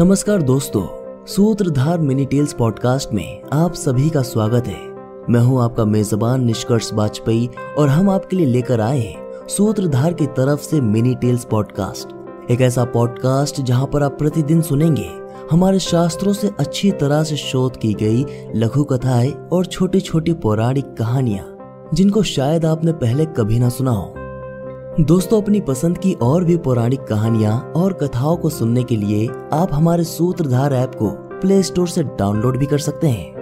नमस्कार दोस्तों, सूत्रधार मिनी टेल्स पॉडकास्ट में आप सभी का स्वागत है। मैं हूँ आपका मेजबान निष्कर्ष वाजपेयी और हम आपके लिए लेकर आए हैं सूत्रधार की तरफ़ से मिनी टेल्स पॉडकास्ट। एक ऐसा पॉडकास्ट जहाँ पर आप प्रतिदिन सुनेंगे, हमारे शास्त्रों से अच्छी तरह से शोध की गई लघु कथाएँ और छोटी छोटी पौराणिक कहानियाँ, जिनको शायद आपने पहले कभी ना सुना हो। दोस्तों, अपनी पसंद की और भी पौराणिक कहानियाँ और कथाओं को सुनने के लिए आप हमारे सूत्रधार ऐप को प्ले स्टोर से डाउनलोड भी कर सकते हैं।